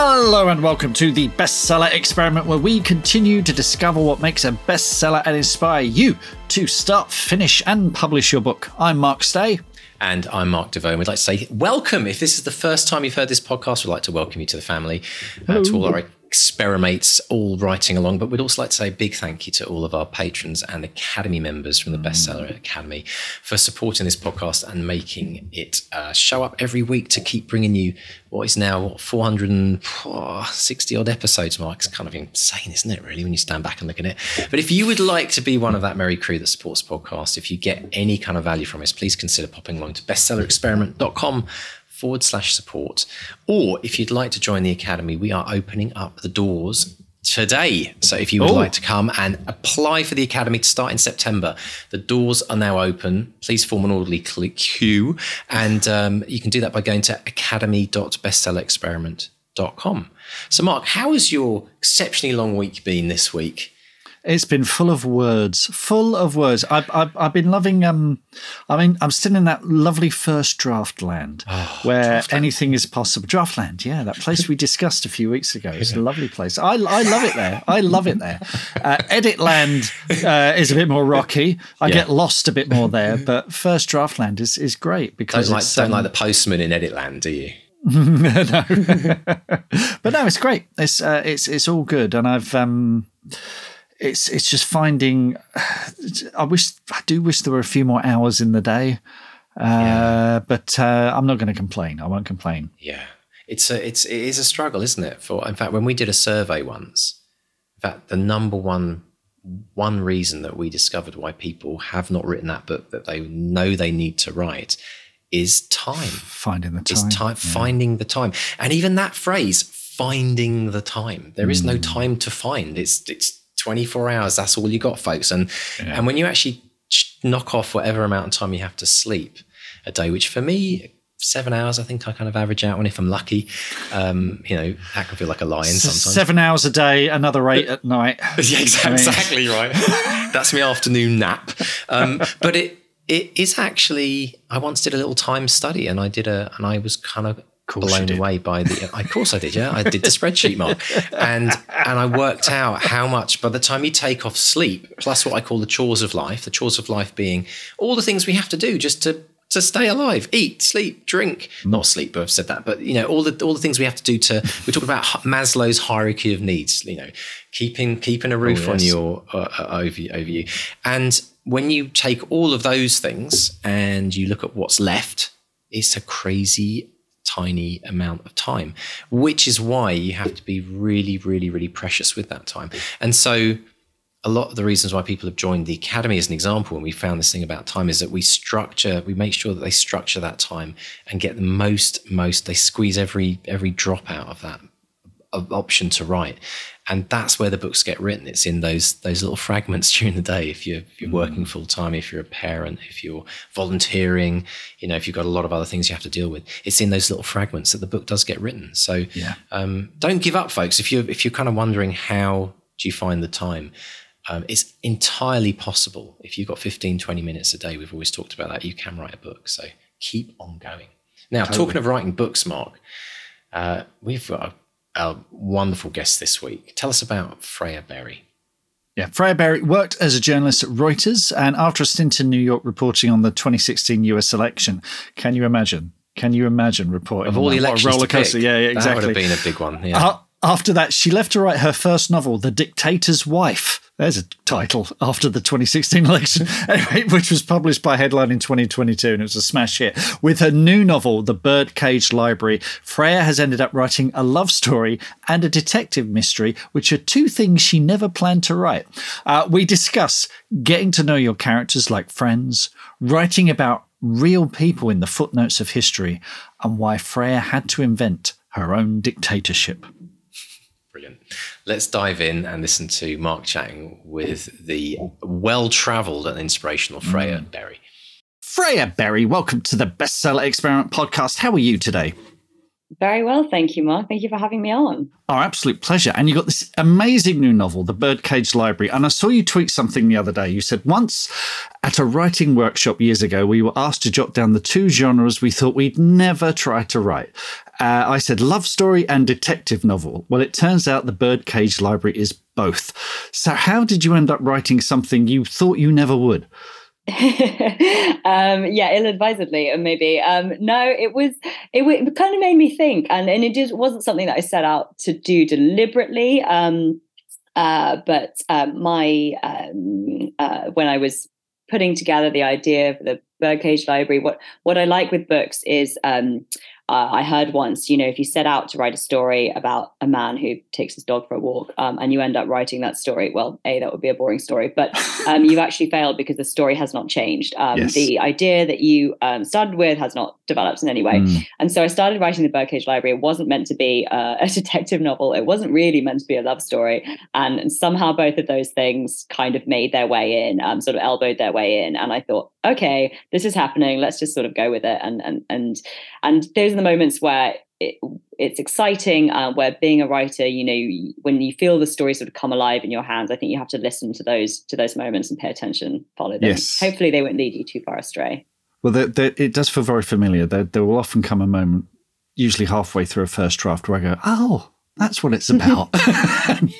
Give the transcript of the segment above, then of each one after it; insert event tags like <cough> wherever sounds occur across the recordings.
Hello and welcome to the Bestseller Experiment, where we continue to discover what makes a bestseller and inspire you to start, finish, and publish your book. I'm Mark Stay. And I'm Mark Desvaux. We'd like to say welcome. If this is the first time you've heard this podcast, we'd like to welcome you to the family, uh, to all our experiments, all writing along. But we'd also like to say a big thank you to all of our patrons and Academy members from the Bestseller Academy for supporting this podcast and making it uh, show up every week to keep bringing you what is now 460 odd episodes, Mark. It's kind of insane, isn't it, really, when you stand back and look at it? But if you would like to be one of that merry crew that supports podcast, if you get any kind of value from us, please consider popping along to bestsellerexperiment.com forward slash support. Or if you'd like to join the Academy, we are opening up the doors today. So if you would Oh. like to come and apply for the Academy to start in September, the doors are now open. Please form an orderly queue. And um, you can do that by going to academy.bestsellerexperiment.com. So, Mark, how has your exceptionally long week been this week? It's been full of words, full of words. I've, I've, I've been loving. Um, I mean, I'm still in that lovely first draft land where anything is possible. Draft land, yeah, that place we discussed a few weeks ago. It's a lovely place. I, I love it there. I love it there. Uh, edit land uh, is a bit more rocky. I Yeah. get lost a bit more there, but first draft land is is great Don't because like, it's, don't um, like the postman in Editland, do you? <laughs> no. <laughs> but no, it's great. It's uh, it's it's all good, and I've um, it's it's just finding. <sighs> I wish I do wish there were a few more hours in the day, uh, but uh, I'm not going to complain. I won't complain. Yeah, it's a it's it is a struggle, isn't it? For in fact, when we did a survey once, in fact, the number one one reason that we discovered why people have not written that book that they know they need to write is time. Finding the Is time. time finding the time, and even that phrase, finding the time. There is no Hmm. time to find. It's it's twenty four hours. That's all you got, folks. And and when you actually knock off whatever amount of time you have to sleep a day, which for me. Seven hours, I think I kind of average out on if I'm lucky. Um, you know, that can feel like a lion sometimes. Seven hours a day, another eight at night. <laughs> Yeah, exactly, I mean- exactly right. <laughs> That's my afternoon nap. Um, but it it is actually. I once did a little time study, and I did a, and I was kind of blown away by the. Of course, I did. Yeah, I did the spreadsheet, Mark, and and I worked out how much by the time you take off sleep, plus what I call the chores of life. The chores of life being all the things we have to do just to. To stay alive, eat, sleep, drink. Not sleep, but I've said that. But you know, all the all the things we have to do to. We talk about Maslow's hierarchy of needs. You know, keeping keeping a roof on yes. your uh, uh, over over you, and when you take all of those things and you look at what's left, it's a crazy tiny amount of time, which is why you have to be really, really, really precious with that time. And so a lot of the reasons why people have joined the academy as an example and we found this thing about time is that we structure we make sure that they structure that time and get the most most they squeeze every every drop out of that option to write and that's where the books get written. It's in those those little fragments <laughs> during the day if you're, if you're working full time if you're a parent if you're volunteering you know if you've got a lot of other things you have to deal with. It's in those little fragments that the book does get written. So Yeah. um, don't give up folks. If you're if you're kind of wondering how do you find the time um, it's entirely possible. If you've got 15 20 minutes a day we've always talked about that you can write a book. So keep on going. Now talking of writing books mark uh, we've got a, a wonderful guest this week tell us about freya berry Yeah, Freya Berry worked as a journalist at Reuters, and after a stint in New York reporting on the 2016 US election, can you imagine? Can you imagine reporting of on all the that? What a elections roller coaster? Yeah, yeah, exactly. that would have been a big one yeah Uh, after that, she left to write her first novel, The Dictator's Wife. There's a title after the 2016 <laughs> election, anyway, which was published by Headline in 2022, and it was a smash hit. With her new novel, The Birdcage Library, Freya has ended up writing a love story and a detective mystery, which are two things she never planned to write. Uh, we discuss getting to know your characters like friends, writing about real people in the footnotes of history, and why Freya had to invent her own dictatorship. Brilliant. Let's dive in and listen to Mark chatting with the well traveled and inspirational Freya mm. Berry. Freya Berry, welcome to the Bestseller Experiment podcast. How are you today? Very well, thank you, Mark. Thank you for having me on. Our absolute pleasure. And you got this amazing new novel, The Birdcage Library. And I saw you tweet something the other day. You said once at a writing workshop years ago, we were asked to jot down the two genres we thought we'd never try to write. Uh, I said love story and detective novel. Well, it turns out The Birdcage Library is both. So, how did you end up writing something you thought you never would? <laughs> um, yeah, ill-advisedly, maybe. Um, no, it was. It, it, kind of made me think, and and it just wasn't something that I set out to do deliberately. Um, uh, but uh, my um, uh, when I was putting together the idea for the Birdcage Library, what what I like with books is um, uh, I heard once, you know, if you set out to write a story about a man who takes his dog for a walk um, and you end up writing that story, well, A, that would be a boring story, but <laughs> um, you've actually failed because the story has not changed. Um, yes. The idea that you um, started with has not developed in any way. Mm. And so I started writing the Birdcage Library. It wasn't meant to be uh, a detective novel, it wasn't really meant to be a love story. And, and somehow both of those things kind of made their way in, um, sort of elbowed their way in. And I thought, okay, this is happening. Let's just sort of go with it. And, and, and, and those the moments where it, it's exciting uh, where being a writer you know when you feel the story sort of come alive in your hands i think you have to listen to those to those moments and pay attention follow them. Yes. hopefully they won't lead you too far astray. Well they're, they're, it does feel very familiar. There, there will often come a moment usually halfway through a first draft where i go oh that's what it's <laughs> about.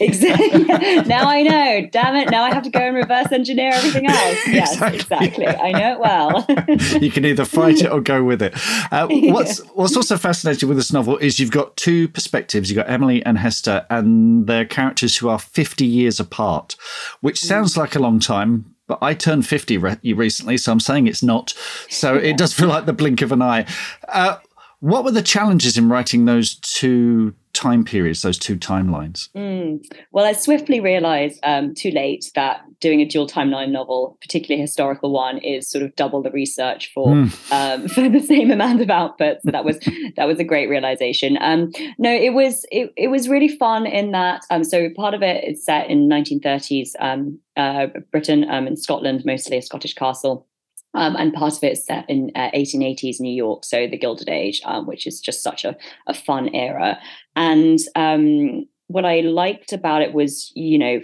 exactly. <laughs> now I know. Damn it. Now I have to go and reverse engineer everything else. Yes, <laughs> exactly. exactly. I know it well. you can either fight it or go with it. Uh, what's what's also fascinating with this novel is you've got two perspectives. You've got Emily and Hester, and they're characters who are 50 years apart, which sounds like a long time, but I turned 50 re- recently, so I'm saying it's not. So it does feel like the blink of an eye. Uh, what were the challenges in writing those two time periods, those two timelines? Mm. Well, I swiftly realized um, too late that doing a dual timeline novel, particularly a historical one, is sort of double the research for mm. um, <laughs> for the same amount of output. So that was that was a great realization. Um, no, it was it, it was really fun in that. Um, so part of it is set in 1930s um, uh, Britain, um, in Scotland, mostly a Scottish castle. Um, and part of it is set in uh, 1880s New York, so the Gilded Age, um, which is just such a, a fun era. And um, what I liked about it was, you know,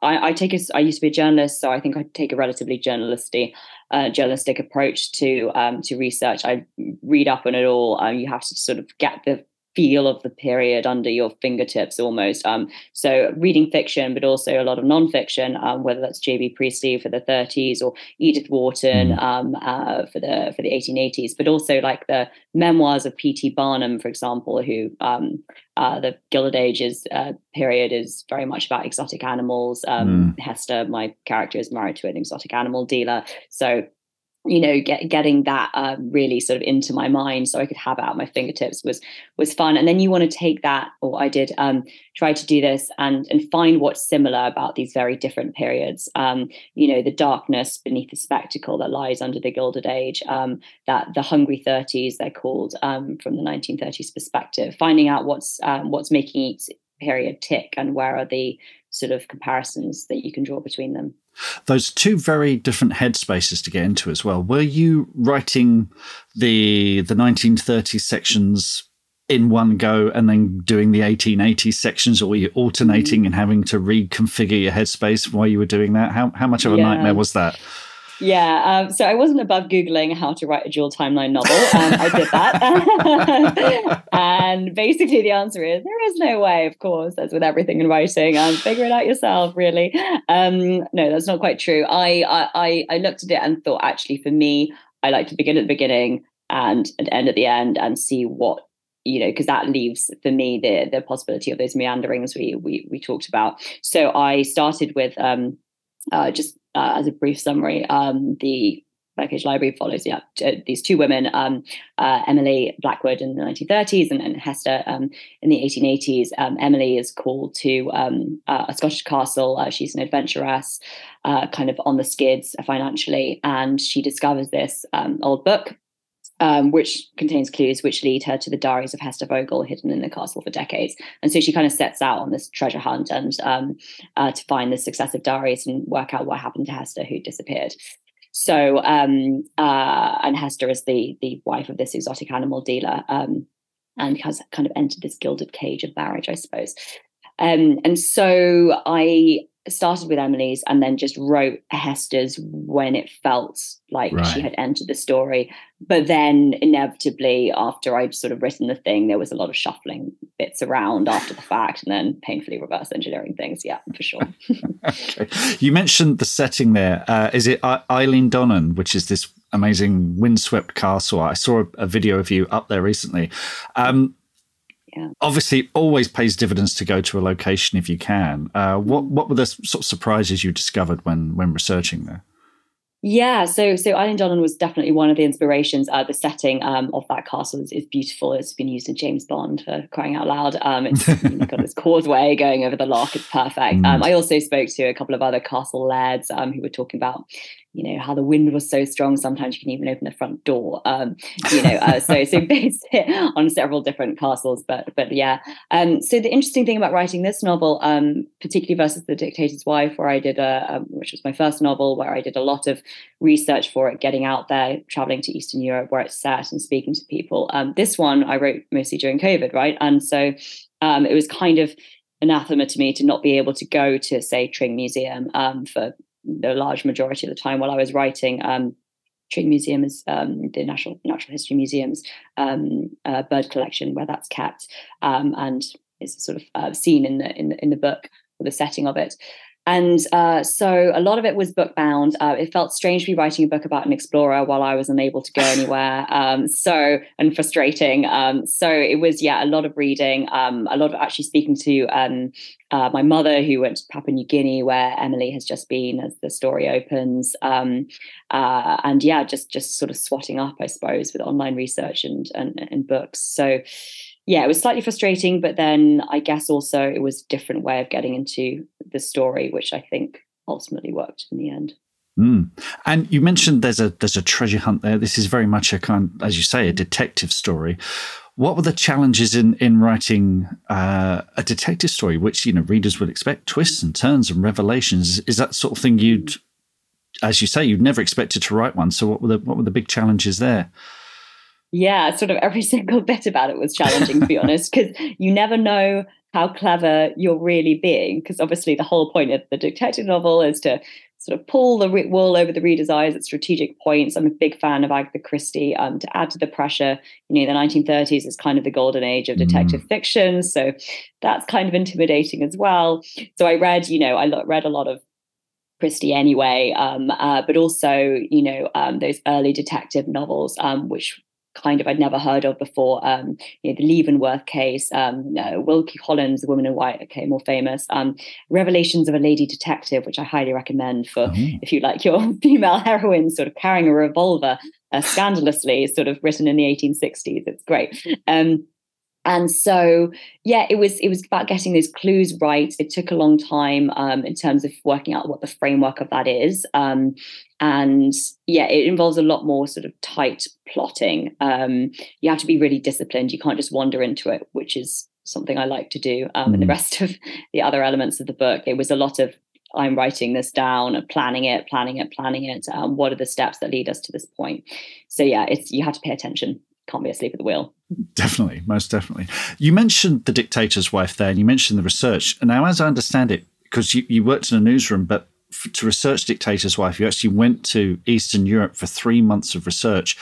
I, I, take a, I used to be a journalist, so I think I take a relatively journalistic, uh, journalistic approach to um, to research. I read up on it all. You have to sort of get the feel of the period under your fingertips almost. Um, so reading fiction, but also a lot of nonfiction, um, whether that's J.B. Priestley for the 30s or Edith Wharton mm. um, uh, for the for the 1880s, but also like the memoirs of P.T. Barnum, for example, who um, uh, the Gilded Ages uh, period is very much about exotic animals. Mm. Hester, my character, is married to an exotic animal dealer, so you know get, getting that uh, really sort of into my mind so i could have it at my fingertips was was fun. And then you want to take that or i did um, try to do this and and find what's similar about these very different periods. Um, you know the darkness beneath the spectacle that lies under the gilded age um, that the hungry 30s they're called um, from the 1930s perspective finding out what's um, what's making each period tick and where are the sort of comparisons that you can draw between them those two very different headspaces to get into as well. Were you writing the the 1930s sections in one go and then doing the 1880s sections, or were you alternating mm. and having to reconfigure your headspace while you were doing that? How how much of a yeah. nightmare was that? Yeah, um, so I wasn't above Googling how to write a dual timeline novel. Um, I did that. <laughs> and basically, the answer is there is no way, of course, as with everything in writing. Um, figure it out yourself, really. Um, no, that's not quite true. I, I, I looked at it and thought, actually, for me, I like to begin at the beginning and, and end at the end and see what you know, because that leaves for me the the possibility of those meanderings we we we talked about. So I started with um, uh, just uh, as a brief summary, um, the Birdcage Library follows yeah these two women, um, uh, Emily Blackwood in the 1930s and, and Hester um, in the 1880s. Um, Emily is called to um, uh, a Scottish castle. Uh, she's an adventuress, uh, kind of on the skids financially, and she discovers this um, old book um, which contains clues which lead her to the diaries of Hester Vogel hidden in the castle for decades. And so she kind of sets out on this treasure hunt and um, uh, to find the successive diaries and work out what happened to Hester, who disappeared. So, um, uh, and Hester is the the wife of this exotic animal dealer, um, and has kind of entered this gilded cage of marriage, I suppose. Um, and so I started with Emily's and then just wrote Hester's when it felt like right. she had entered the story. But then inevitably, after I'd sort of written the thing, there was a lot of shuffling bits around after the fact and then painfully reverse engineering things. Yeah, for sure. <laughs> okay. You mentioned the setting there. Uh, is it Eilean Donan, which is this amazing windswept castle? I saw a, a video of you up there recently. Um, yeah. Obviously, always pays dividends to go to a location if you can. Uh, what what were the sort of surprises you discovered when when researching there? Yeah, so so Eilean Donan was definitely one of the inspirations. Uh, the setting um, of that castle is, is, beautiful. It's been used in James Bond for crying out loud. Um, it's <laughs> got this causeway going over the loch. It's perfect. Mm. Um, I also spoke to a couple of other castle lairds um, who were talking about you know how the wind was so strong sometimes you can even open the front door um you know uh, so so <laughs> based on several different castles but but yeah. Um so the interesting thing about writing this novel um particularly versus the dictator's wife where i did a um, which was my first novel where i did a lot of research for it getting out there traveling to eastern europe where it's set and speaking to people um this one i wrote mostly during covid right? And so um it was kind of anathema to me to not be able to go to say Tring Museum um, for the large majority of the time while I was writing. Um, Tring Museum is um, the National Natural History Museum's um, uh, bird collection where that's kept, um, and is sort of uh, seen in the in the, in the book or the setting of it. And uh, so a lot of it was book bound. Uh, it felt strange to be writing a book about an explorer while I was unable to go <laughs> anywhere. Um, so, and frustrating. Um, so it was, yeah, a lot of reading, um, a lot of actually speaking to um, uh, my mother who went to Papua New Guinea, where Emily has just been as the story opens. Um, uh, and yeah, just, just sort of swatting up, I suppose, with online research and, and, and books. So, yeah, it was slightly frustrating, but then I guess also it was a different way of getting into the story, which I think ultimately worked in the end. Mm. And you mentioned there's a there's a treasure hunt there. This is very much a kind, as you say, a detective story. What were the challenges in in writing uh, a detective story, which you know readers would expect twists and turns and revelations? Is that sort of thing you'd, as you say, you'd never expected to write one? So what were the what were the big challenges there? Yeah, sort of every <laughs> single bit about it was challenging, to be honest, because you never know how clever you're really being. Because obviously, the whole point of the detective novel is to sort of pull the wool over the reader's eyes at strategic points. I'm a big fan of Agatha Christie. Um, to add to the pressure, you know, the 1930s is kind of the golden age of detective mm. fiction, so that's kind of intimidating as well. So I read, you know, I read a lot of Christie anyway, um, uh, but also, you know, um, those early detective novels, um, which kind of I'd never heard of before. Um, you know, the Leavenworth case, um, Wilkie Collins, The Woman in White, okay, more famous. Um, Revelations of a Lady Detective, which I highly recommend for oh. if you like your <laughs> female heroine sort of carrying a revolver uh, scandalously, sort of written in the 1860s. It's great. Um, and so yeah it was it was about getting those clues right. It took a long time um, in terms of working out what the framework of that is um, and yeah it involves a lot more sort of tight plotting. Um, you have to be really disciplined. You can't just wander into it which is something i like to do mm. and the mm. rest <laughs> of the other elements of the book. It was a lot of i'm writing this down and planning it planning it planning it um, what are the steps that lead us to this point. So yeah it's you have to pay attention can't be asleep at the wheel. Definitely, most definitely. You mentioned the dictator's wife there, and you mentioned the research. Now, as I understand it, because you, you worked in a newsroom, but to research Dictator's Wife, you actually went to Eastern Europe for three months of research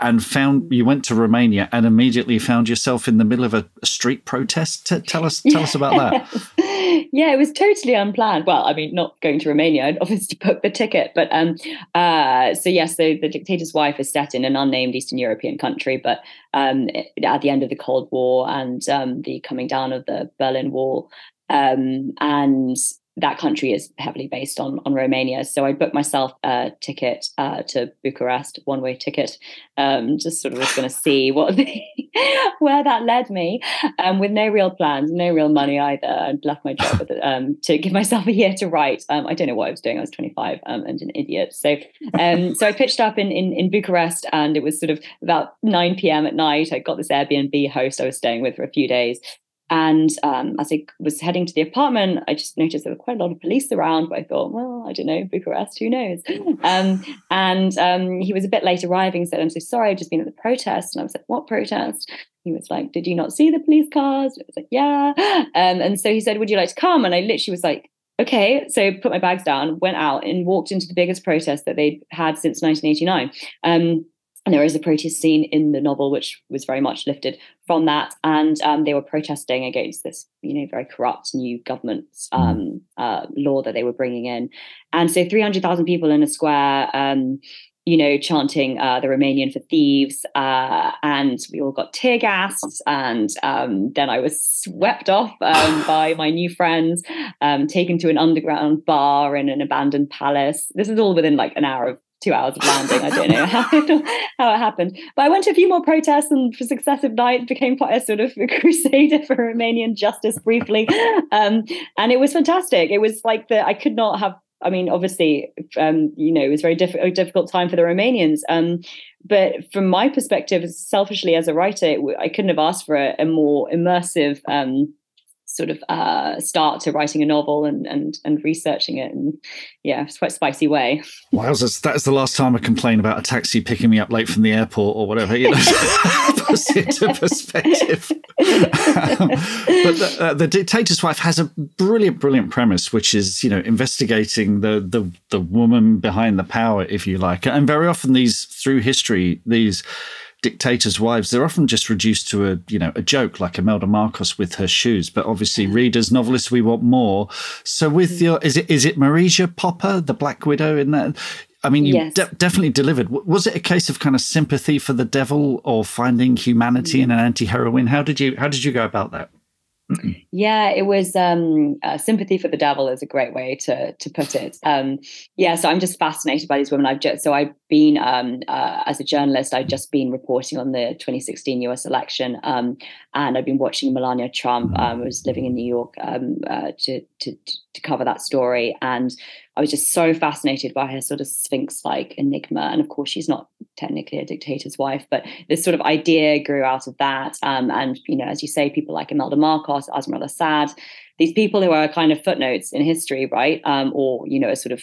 and found you went to Romania and immediately found yourself in the middle of a, street protest. Tell us, tell us about that. <laughs> yeah, it was totally unplanned. Well, I mean, not going to Romania, I'd obviously <laughs> booked the ticket, but um, uh, so yes, so the dictator's wife is set in an unnamed Eastern European country, but um, at the end of the Cold War and um, the coming down of the Berlin Wall, um, and that country is heavily based on on Romania. So I booked myself a ticket uh, to Bucharest, one way ticket. Um, just sort of was going to see what the, <laughs> where that led me, um, with no real plans, no real money either. I'd left my job um, to give myself a year to write. Um, I don't know what I was doing. I was 25 um, and an idiot. So um, so I pitched up in, in in Bucharest, and it was sort of about 9 p.m. at night. I got this Airbnb host I was staying with for a few days. And um, as I was heading to the apartment, I just noticed there were quite a lot of police around. But I thought, well, I don't know, Bucharest, who knows? Um, and um, he was a bit late arriving, said, "I'm so sorry, I've just been at the protest." And I was like, "What protest?" He was like, "Did you not see the police cars?" I was like, "Yeah." Um, and so he said, "Would you like to come?" And I literally was like, okay so put my bags down went out and walked into the biggest protest that they'd had since 1989 um, and there is a protest scene in the novel which was very much lifted from that. And um, they were protesting against this you know very corrupt new government mm. um, uh, law that they were bringing in. And so 300000 people in a square um, you know chanting uh, the romanian for thieves uh, and we all got tear gas and um, then i was swept off um, <sighs> by my new friends um, taken to an underground bar in an abandoned palace. This is all within like an hour of two hours of landing. I don't know how it, <laughs> how it happened. But I went to a few more protests and for successive nights became quite a sort of a <laughs> crusader for Romanian justice briefly. Um, and it was fantastic. It was like the I could not have I mean, obviously, um, you know, it was very diff- difficult time for the Romanians. Um, but from my perspective, selfishly as a writer, I couldn't have asked for a, a more immersive um, sort of uh, start to writing a novel and and and researching it. And yeah it's quite spicy way. Wowzers that's the last time i complain about a taxi picking me up late from the airport or whatever you know. <laughs> Into perspective. <laughs> But the, uh, the, dictator's wife has a brilliant brilliant premise which is you know investigating the the the woman behind the power if you like. And very often these through history these dictators' wives, they're often just reduced to a you know a joke like Imelda Marcos with her shoes. But obviously, mm. readers, novelists, we want more. So with mm. your is it is it Marija Popa, the Black Widow in that? I mean, you yes. de- definitely delivered. Was it a case of kind of sympathy for the devil or finding humanity mm. in an anti-heroine? How did you how did you go about that? Yeah, it was um, uh, sympathy for the devil is a great way to to put it. Um, yeah, so I'm just fascinated by these women. I've just so I've been um, uh, as a journalist. I've just been reporting on the 2016 U.S. election, um, and I've been watching Melania Trump. Mm-hmm. Um, I was living in New York um, uh, to, to to cover that story, and I was just so fascinated by her sort of sphinx-like enigma. And of course, she's not technically a dictator's wife, but this sort of idea grew out of that. Um, and you know, as you say, people like Imelda Marcos, Asma al-Assad, these people who are kind of footnotes in history, right? Um, or you know, a sort of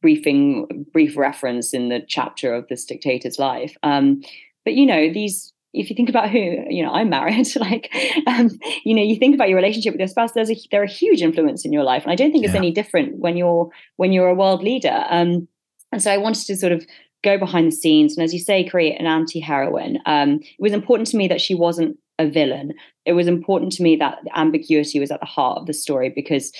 briefing, brief reference in the chapter of this dictator's life. Um, but you know, these if you think about who you know i'm married <laughs> like um, you know you think about your relationship with your spouse there's a they're a huge influence in your life and i don't think it's any different when you're when you're a world leader um, and so i wanted to sort of go behind the scenes and as you say create an anti-heroine. Um, it was important to me that she wasn't a villain. It was important to me that the ambiguity was at the heart of the story because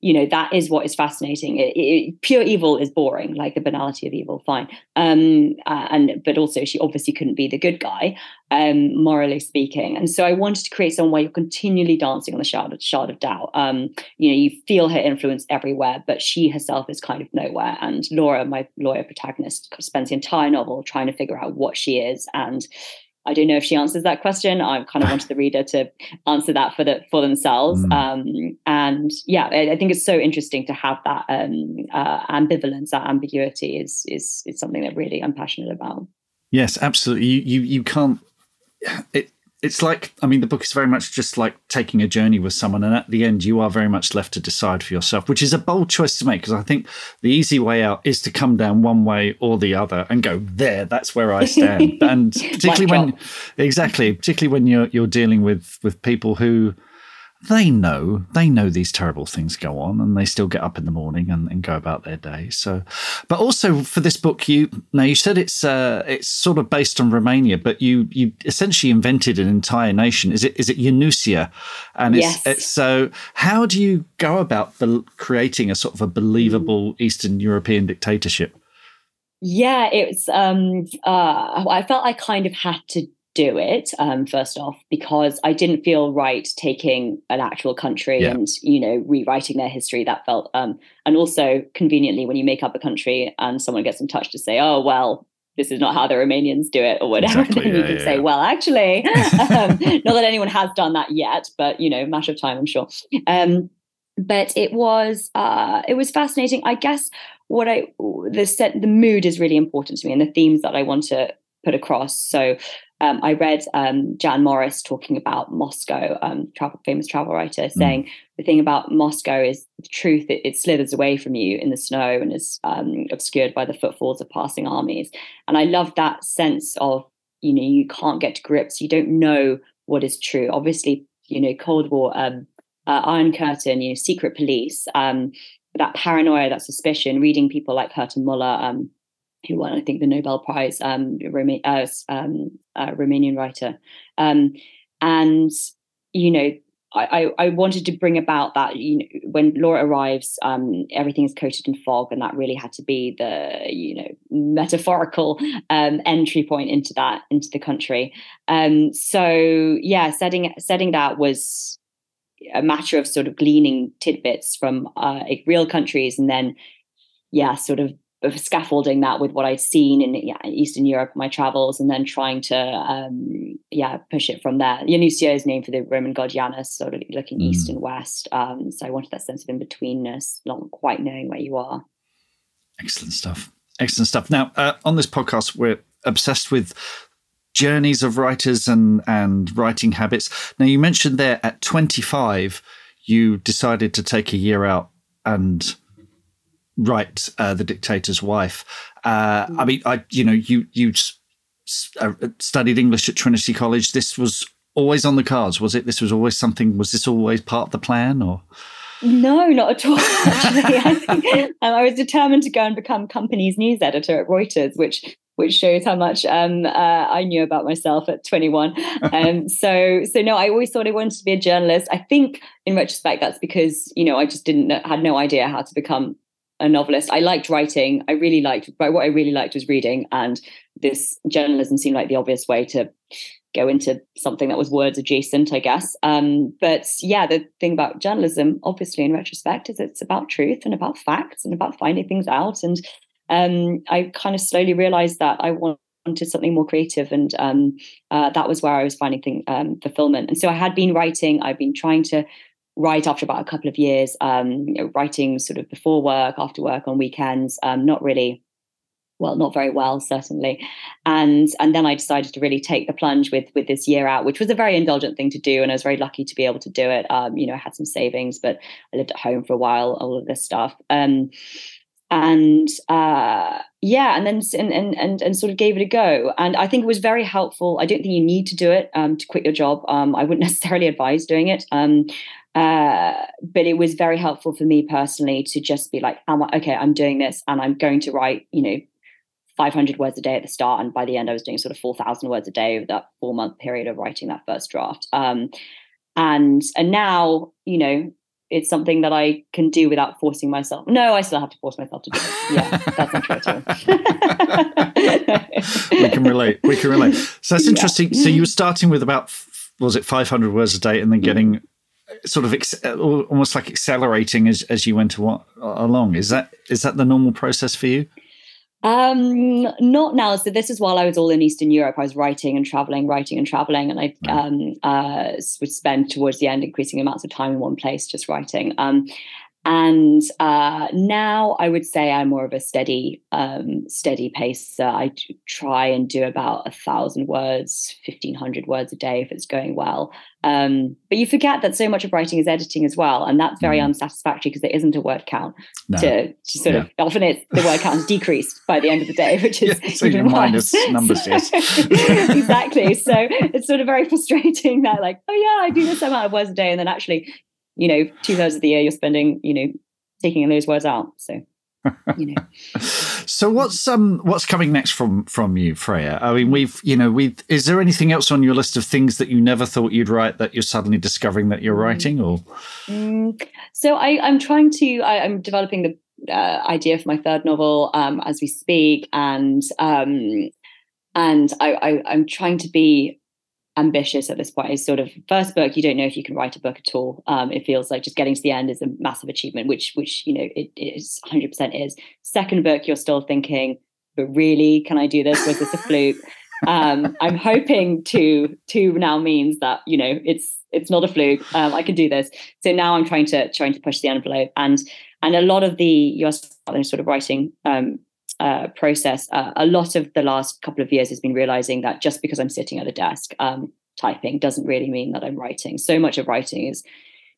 you know that is what is fascinating. It, it, pure evil is boring like the banality of evil fine. Um uh, and but also she obviously couldn't be the good guy um morally speaking. And so i wanted to create someone where you're continually dancing on the shard of, shard of doubt. Um you know you feel her influence everywhere but she herself is kind of nowhere. And laura my lawyer protagonist spends the entire novel trying to figure out what she is and I don't know if she answers that question. I kind of wanted the reader to answer that for the for themselves. Mm. Um, and yeah, I, I, think it's so interesting to have that um, uh, ambivalence, that ambiguity is is is something that really I'm passionate about. Yes, absolutely. You you you can't. It it's like i mean the book is very much just like taking a journey with someone and at the end you are very much left to decide for yourself which is a bold choice to make because i think the easy way out is to come down one way or the other and go there. That's where i stand. <laughs> And particularly when exactly. Particularly when you're you're dealing with with people who they know they know these terrible things go on and they still get up in the morning and, and go about their day. So but also for this book you now you said it's uh, it's sort of based on romania but you you essentially invented an entire nation. Is it is it Yanusia? And it's, yes. it's so how do you go about be- creating a sort of a believable eastern european dictatorship? Yeah it's um uh i felt i kind of had to do it um, first off because I didn't feel right taking an actual country yeah. and you know rewriting their history. That felt um, and also conveniently when you make up a country and someone gets in touch to say, oh well, this is not how the Romanians do it or whatever. <laughs> Exactly, then you can yeah, say, well, actually, <laughs> um, not that anyone has done that yet, but you know, matter of time, I'm sure. Um, but it was uh, it was fascinating. I guess what I the set the mood is really important to me and the themes that I want to put across. So um, I read um, Jan Morris talking about Moscow, um, travel, famous travel writer, mm. saying the thing about Moscow is the truth, it, it, slithers away from you in the snow and is um, obscured by the footfalls of passing armies. And I love that sense of, you know, you can't get to grips, you don't know what is true. Obviously, you know, Cold War, um, uh, Iron Curtain, you know, secret police, um, that paranoia, that suspicion, reading people like Herta Müller, who won, I think, the Nobel Prize, um, Roma- uh, um, uh, Romanian writer. Um, and, you know, I, I, wanted to bring about that, you know, when Laura arrives, um, everything is coated in fog, and that really had to be the, you know, metaphorical um, entry point into that, into the country. Um, so yeah, setting setting that was a matter of sort of gleaning tidbits from uh, real countries, and then yeah, sort of of scaffolding that with what I'd seen in yeah, Eastern Europe, my travels, and then trying to um, yeah push it from there. Yanusia is named for the Roman god Janus, sort of looking mm. east and west. Um, so I wanted that sense of in betweenness, not quite knowing where you are. Excellent stuff. Excellent stuff. Now uh, on this podcast, we're obsessed with journeys of writers and and writing habits. Now you mentioned there at 25, you decided to take a year out and write uh, the dictator's wife. Uh, I mean, I you know you you uh, studied English at Trinity College. This was always on the cards, was it? This was always something. Was this always part of the plan, or? No, not at all. <laughs> Actually, I, think, um, I was determined to go and become company's news editor at Reuters, which which shows how much um, uh, I knew about myself at 21. Um, <laughs> so, so no, I always thought I wanted to be a journalist. I think, in retrospect, that's because you know I just didn't had no idea how to become a novelist. I liked writing. I really liked, but what I really liked was reading. And this journalism seemed like the obvious way to go into something that was words adjacent, I guess. Um, but yeah, the thing about journalism, obviously, in retrospect, is it's about truth and about facts and about finding things out. And um, I kind of slowly realized that I wanted something more creative, and um, uh, that was where I was finding thing, um, fulfillment. And so I had been writing. I've been trying to write after about a couple of years, um, you know, writing sort of before work, after work, on weekends, um, not really well not very well certainly. And and then i decided to really take the plunge with with this year out which was a very indulgent thing to do and i was very lucky to be able to do it. Um, you know i had some savings but i lived at home for a while all of this stuff. Um, and uh, yeah and then and, and and and sort of gave it a go. And i think it was very helpful. I don't think you need to do it um, to quit your job. Um, i wouldn't <laughs> necessarily advise doing it. Um, uh, but it was very helpful for me personally to just be like, am okay, I'm doing this and I'm going to write, you know, 500 words a day at the start. And by the end, I was doing sort of 4,000 words a day over that four month period of writing that first draft. Um, and, and now, you know, it's something that I can do without forcing myself. No, I still have to force myself to do it. Yeah, that's not true at all. we can relate. We can relate. So that's interesting. Yeah. So you were starting with about, was it 500 words a day and then getting sort of ex- almost like accelerating as, as you went along. Is that is that the normal process for you? Um, not now. So this is while I was all in Eastern Europe. I was writing and traveling, writing and traveling, and I um, uh, would spend towards the end increasing amounts of time in one place just writing. Um, and uh, now I would say I'm more of a steady, um, steady pacer. I try and do about a thousand words, fifteen hundred words a day if it's going well. Um, but you forget that so much of writing is editing as well, and that's very mm. unsatisfactory because there isn't a word count no. to, to, sort yeah. of. <laughs> Often it's the word count is decreased by the end of the day, which is yeah, so even minus numbers. <laughs> Yes, <laughs> exactly. So it's sort of very frustrating that like, oh yeah, I do this amount of words a day, and then actually you know, two thirds of the year you're spending, you know, taking those words out. So you know. <laughs> so what's um what's coming next from from you, Freya? I mean, we've you know we is there anything else on your list of things that you never thought you'd write that you're suddenly discovering that you're mm. writing, or? Mm, so I I'm trying to I, am developing the uh, idea for my third novel um, as we speak, and um and I, I I'm trying to be ambitious at this point. Is sort of first book, you don't know if you can write a book at all. Um, it feels like just getting to the end is a massive achievement, which which you know it is 100 percent is. Second book, you're still thinking, but really, can I do this? Was this a fluke? um, I'm hoping to to now means that you know it's it's not a fluke. Um, I can do this. So now I'm trying to trying to push the envelope and and a lot of the US sort of writing um, uh, process, uh, a lot of the last couple of years has been realizing that just because I'm sitting at a desk um, typing doesn't really mean that I'm writing. So much of writing is,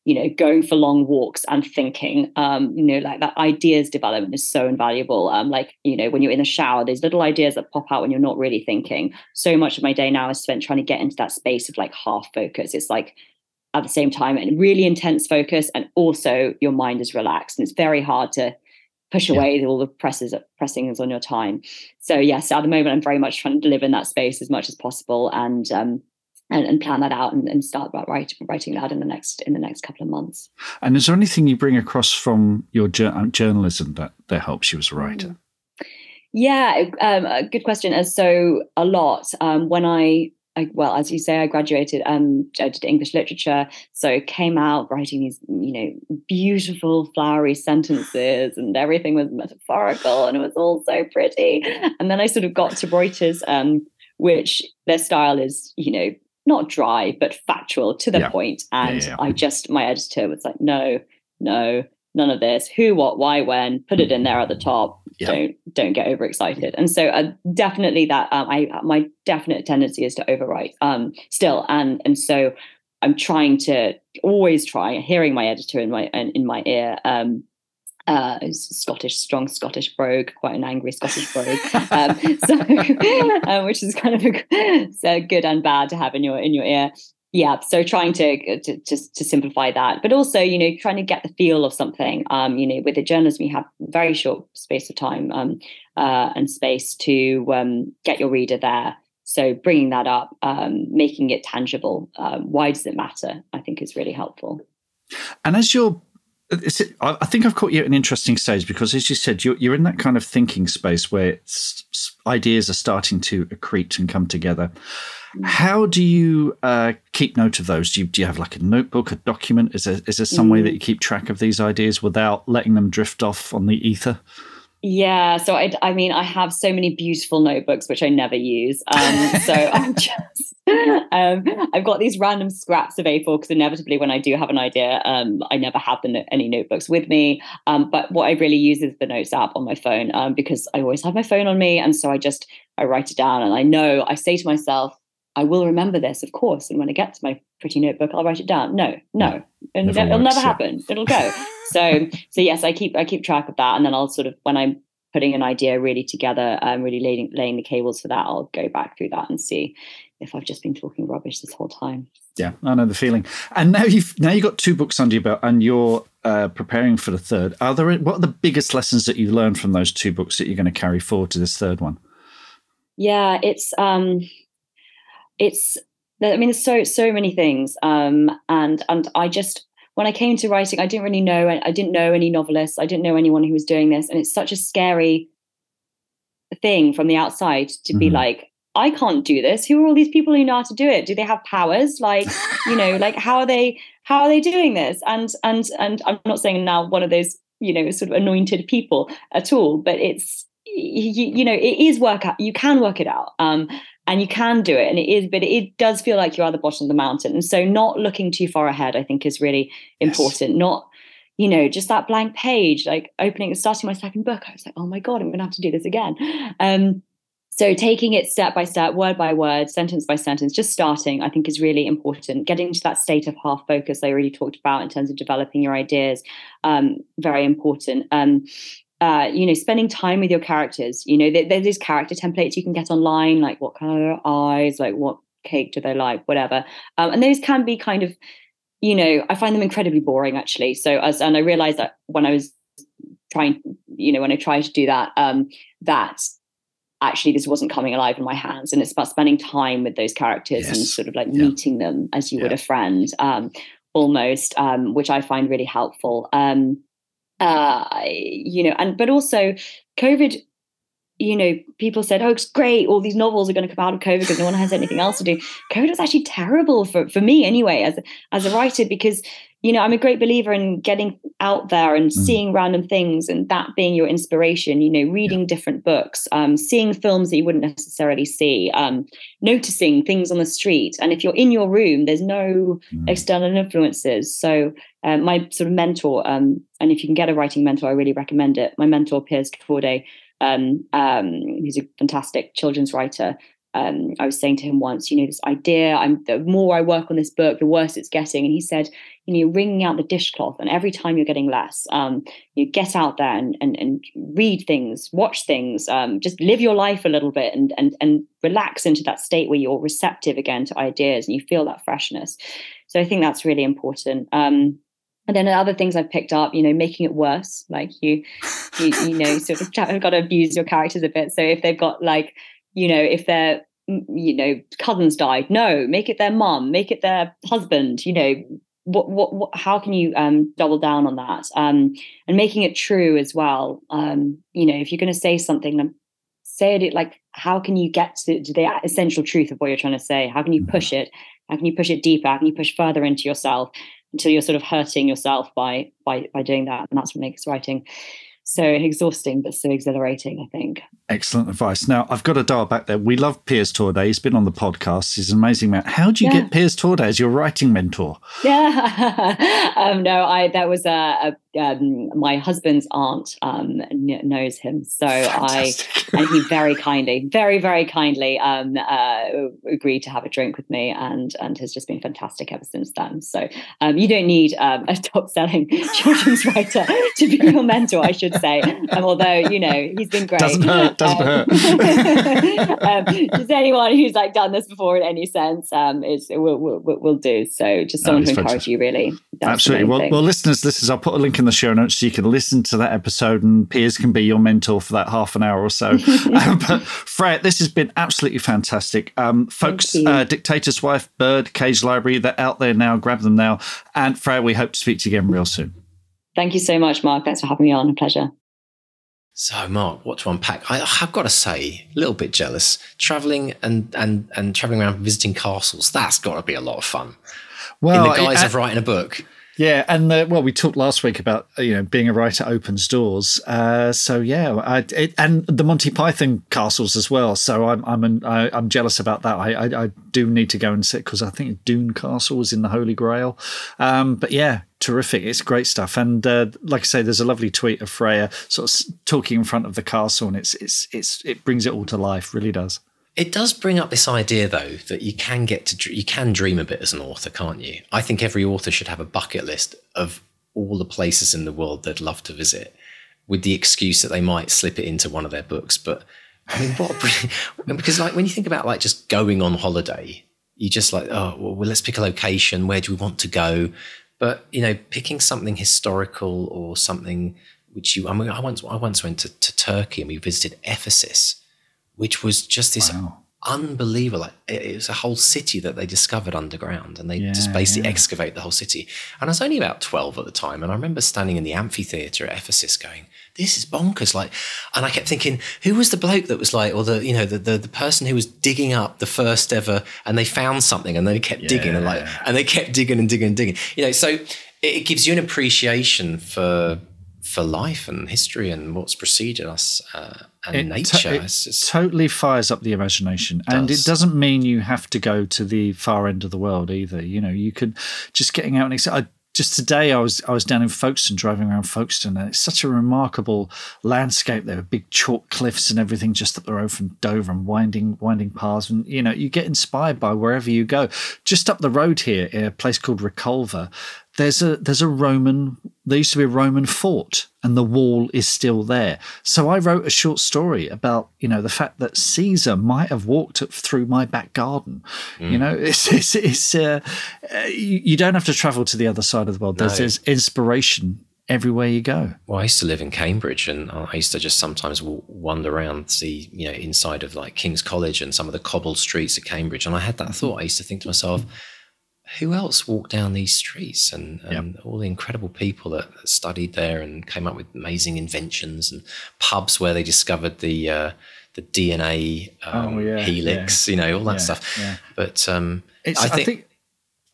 you know, going for long walks and thinking. Um, you know, like that ideas development is so invaluable. Um, like you know, when you're in the shower, there's little ideas that pop out when you're not really thinking. So much of my day now is spent trying to get into that space of like half focus. It's like at the same time and really intense focus and also your mind is relaxed and it's very hard to push away yeah. all the presses pressings on your time. So yes, at the moment I'm very much trying to live in that space as much as possible and um, and, and, plan that out and, and start about writing writing that in the next in the next couple of months. And is there anything you bring across from your um, journalism that that helps you as a writer? Mm. Yeah, um, good question. So a lot. Um, when I I, well, as you say, I graduated um, I did English literature, so came out writing these, you know, beautiful flowery sentences, and everything was metaphorical, and it was all so pretty. And then I sort of got to Reuters, um, which their style is, you know, not dry but factual to the yeah. point. And yeah, yeah. I just, my editor was like, no, no, none of this. Who, what, why, when? Put it in there at the top don't don't get overexcited. And so uh, definitely that um, i my definite tendency is to overwrite um still. And and so i'm trying to always try hearing my editor in my in my ear um uh, Scottish, strong Scottish brogue, quite an angry Scottish brogue, <laughs> um, <laughs> so <laughs> um, which is kind of a, so good and bad to have in your in your ear yeah so trying to, to to to simplify that but also you know trying to get the feel of something um you know with the journalism you have very short space of time um uh, and space to um, get your reader there. So bringing that up um, making it tangible um, why does it matter i think is really helpful. And as you're I think I've caught you at an interesting stage because, as you said, you're, you're in that kind of thinking space where ideas are starting to accrete and come together. How do you uh, keep note of those? Do you, do you have like a notebook, a document? Is there, is there some mm. way that you keep track of these ideas without letting them drift off on the ether? Yeah, so I, I mean, I have so many beautiful notebooks which I never use. Um, so I'm <laughs> just, um, I've got these random scraps of A4 because inevitably, when I do have an idea, um, I never have the, any notebooks with me. Um, but what I really use is the Notes app on my phone um, because I always have my phone on me, and so I just I write it down, and I know I say to myself, I will remember this, of course. And when I get to my pretty notebook, I'll write it down. No, no, and never it'll works, never happen. It'll go. so, <laughs> so yes, I keep I keep track of that, and then I'll sort of when I'm putting an idea really together, um, really laying laying the cables for that, I'll go back through that and see if I've just been talking rubbish this whole time. Yeah, I know the feeling. And now you've now you've got two books under your belt, and you're uh, preparing for the third. Are there what are the biggest lessons that you learned from those two books that you're going to carry forward to this third one? Yeah, it's um it's I mean, there's so so many things, um, and and I just when I came to writing, I didn't really know. I didn't know any novelists. I didn't know anyone who was doing this, and it's such a scary thing from the outside to mm-hmm. be like, I can't do this. Who are all these people who know how to do it? Do they have powers? Like, you know, like how are they how are they doing this? And and and I'm not saying now one of those you know sort of anointed people at all, but it's you, you know it is work out. You can work it out. Um, and you can do it and it is but it does feel like you're at the bottom of the mountain and so not looking too far ahead i think is really important yes. not you know, just that blank page, like opening and starting my second book, I was like, oh my God, I'm going to have to do this again. Um, so taking it step by step, word by word, sentence by sentence, just starting, I think is really important. Getting to that state of half focus I already talked about in terms of developing your ideas, um, very important. Um, uh, you know, spending time with your characters. You know, there, there's these character templates you can get online, like what color eyes, like what cake do they like, whatever. Um, and those can be kind of, you know, I find them incredibly boring actually. So as and I realized that when I was trying, you know, when I tried to do that, um, that actually this wasn't coming alive in my hands and it's about spending time with those characters yes. and sort of like yeah. meeting them as you yeah. would a friend um, almost um, which i find really helpful um, uh, you know and but also covid you know, people said, "Oh, it's great! All these novels are going to come out of COVID because no one has anything else to do." COVID was actually terrible for for me, anyway, as as a writer, because you know I'm a great believer in getting out there and mm. seeing random things, and that being your inspiration. You know, reading yeah. different books, um, seeing films that you wouldn't necessarily see, um, noticing things on the street, and if you're in your room, there's no mm. external influences. So uh, my sort of mentor, um, and if you can get a writing mentor, I really recommend it. My mentor, Piers Torday, um, um, who's a fantastic children's writer. Um, I was saying to him once, you know, this idea, I'm the more I work on this book, the worse it's getting. And he said, you know, you're wringing out the dishcloth, and every time you're getting less. Um, you get out there and, and and read things, watch things, um, just live your life a little bit, and and and relax into that state where you're receptive again to ideas and you feel that freshness. So I think that's really important. Um, and then other things I've picked up, you know, making it worse. Like you, you, you know, sort of <laughs> have got to abuse your characters a bit. So if they've got like, you know, if their, you know, cousins died, no, make it their mum, make it their husband. You know, what, what, what how can you um, double down on that? Um, and making it true as well. Um, you know, if you're going to say something, say it like, how can you get to, to the essential truth of what you're trying to say? How can you push it? How can you push it deeper? How can you push further into yourself? Until you're sort of hurting yourself by by by doing that. And that's what makes writing so exhausting but so exhilarating i think. Excellent advice. Now i've got to dial back there. We love piers torday he's been on the podcast. He's an amazing man. How do you yeah. get piers torday as your writing mentor? Yeah. <laughs> Um, no i that was a, a um, my husband's aunt um, knows him, so Fantastic. I <laughs> and he very kindly, very very kindly um, uh, agreed to have a drink with me, and and has just been fantastic ever since then. So um, you don't need um, a top selling <laughs> children's writer to be your mentor, I should say. Um, although you know he's been great. Doesn't hurt. Doesn't hurt. <laughs> just anyone who's like done this before in any sense is will will will do. So just someone to encourage fantastic. you, really. That's Absolutely. Well, well, listeners, listeners, I'll put a link in the show notes so you can listen to that episode and Piers can be your mentor for that half an hour or so. <laughs> um, but Freya, this has been absolutely fantastic. Um, folks, uh, Dictator's Wife, Bird, Cage Library, they're out there now. Grab them now. And Freya, we hope to speak to you again real soon. Thank you so much, Mark. Thanks for having me on. A pleasure. So, Mark, what to unpack? I, have got to say, a little bit jealous. Traveling and and and traveling around visiting castles. That's got to be a lot of fun. Well, in the guise of writing a book. Yeah, and uh, well, we talked last week about uh, you know being a writer opens doors. Uh, so yeah, I, it, and the Monty Python castles as well. So I'm I'm an, I, i am jealous about that. I, I, I do need to go and sit because I think Doune Castle is in the Holy Grail. Um, but yeah, terrific. It's great stuff. And uh, like I say, there's a lovely tweet of Freya sort of talking in front of the castle, and it's it's it's it brings it all to life. Really does. It does bring up this idea, though, that you can get to you can dream a bit as an author, can't you? I think every author should have a bucket list of all the places in the world they'd love to visit, with the excuse that they might slip it into one of their books. But I mean, what? <laughs> because like when you think about like just going on holiday, you just like, oh, well, let's pick a location. Where do we want to go? But you know, picking something historical or something which you, I mean, I once I once went to, to Turkey and we visited Ephesus which was just this wow. unbelievable. It, was a whole city that they discovered underground, and they yeah, just basically yeah. excavate the whole city. And I was only about twelve at the time, and I remember standing in the amphitheater at Ephesus, going, "This is bonkers!" Like, and I kept thinking, who was the bloke that was like, or the you know the the, the person who was digging up the first ever, and they found something, and they kept yeah. digging, and like, and they kept digging and digging and digging. You know, so it gives you an appreciation for for life and history and what's preceded us uh, and it nature. it totally fires up the imagination, it and it doesn't mean you have to go to the far end of the world either. You know, you could just getting out and I just today I was I was down in Folkestone driving around Folkestone and it's such a remarkable landscape there big chalk cliffs and everything just up the road from Dover and winding winding paths and you know you get inspired by wherever you go just up the road here in a place called Reculver there's a there's a Roman there used to be a Roman fort and the wall is still there. So I wrote a short story about you know the fact that Caesar might have walked through my back garden. Mm. You know, <laughs> it's it's, it's uh, you, don't have to travel to the other side of the world. There's, no. there's inspiration everywhere you go. Well, I used to live in Cambridge, and I used to just sometimes wander around, see you know inside of like King's College and some of the cobbled streets of Cambridge, and I had that mm-hmm. thought. I used to think to myself who else walked down these streets and, and yep. all the incredible people that studied there and came up with amazing inventions and pubs where they discovered the uh, the DNA um, oh, yeah, helix, yeah. you know, all that yeah, stuff. But um, I think, I, think,